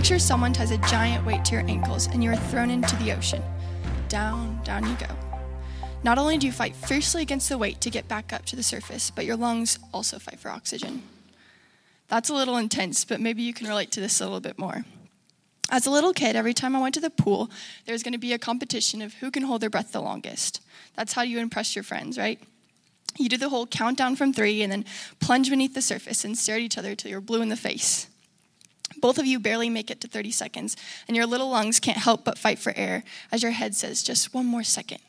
Picture someone ties a giant weight to your ankles and you are thrown into the ocean. Down, down you go. Not only do you fight fiercely against the weight to get back up to the surface, but your lungs also fight for oxygen. That's a little intense, but maybe you can relate to this a little bit more. As a little kid, every time I went to the pool, there was going to be a competition of who can hold their breath the longest. That's how you impress your friends, right? You do the whole countdown from three and then plunge beneath the surface and stare at each other till you're blue in the face. Both of you barely make it to 30 seconds, and your little lungs can't help but fight for air as your head says, just one more second.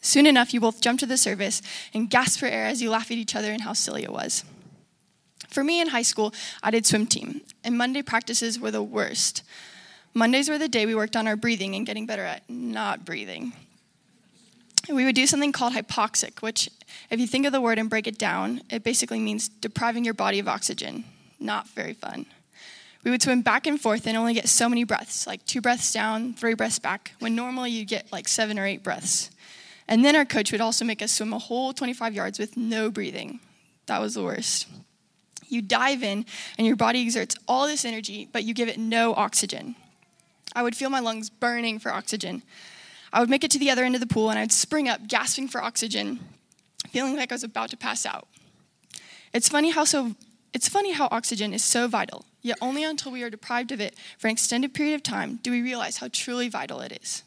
Soon enough, you both jump to the surface and gasp for air as you laugh at each other and how silly it was. For me in high school, I did swim team, and Monday practices were the worst. Mondays were the day we worked on our breathing and getting better at not breathing. We would do something called hypoxic, which, if you think of the word and break it down, it basically means depriving your body of oxygen. Not very fun. We would swim back and forth and only get so many breaths, like two breaths down, three breaths back, when normally you'd get like seven or eight breaths. And then our coach would also make us swim a whole 25 yards with no breathing. That was the worst. You dive in, and your body exerts all this energy, but you give it no oxygen. I would feel my lungs burning for oxygen. I would make it to the other end of the pool, and I'd spring up, gasping for oxygen, feeling like I was about to pass out. It's funny how so it's funny how oxygen is so vital, yet only until we are deprived of it for an extended period of time do we realize how truly vital it is.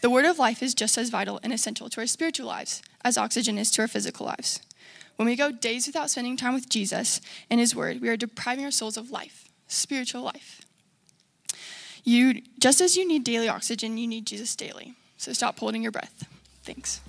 The word of life is just as vital and essential to our spiritual lives as oxygen is to our physical lives. When we go days without spending time with Jesus and his word, we are depriving our souls of life, spiritual life. You just as you need daily oxygen, you need Jesus daily. So stop holding your breath. Thanks.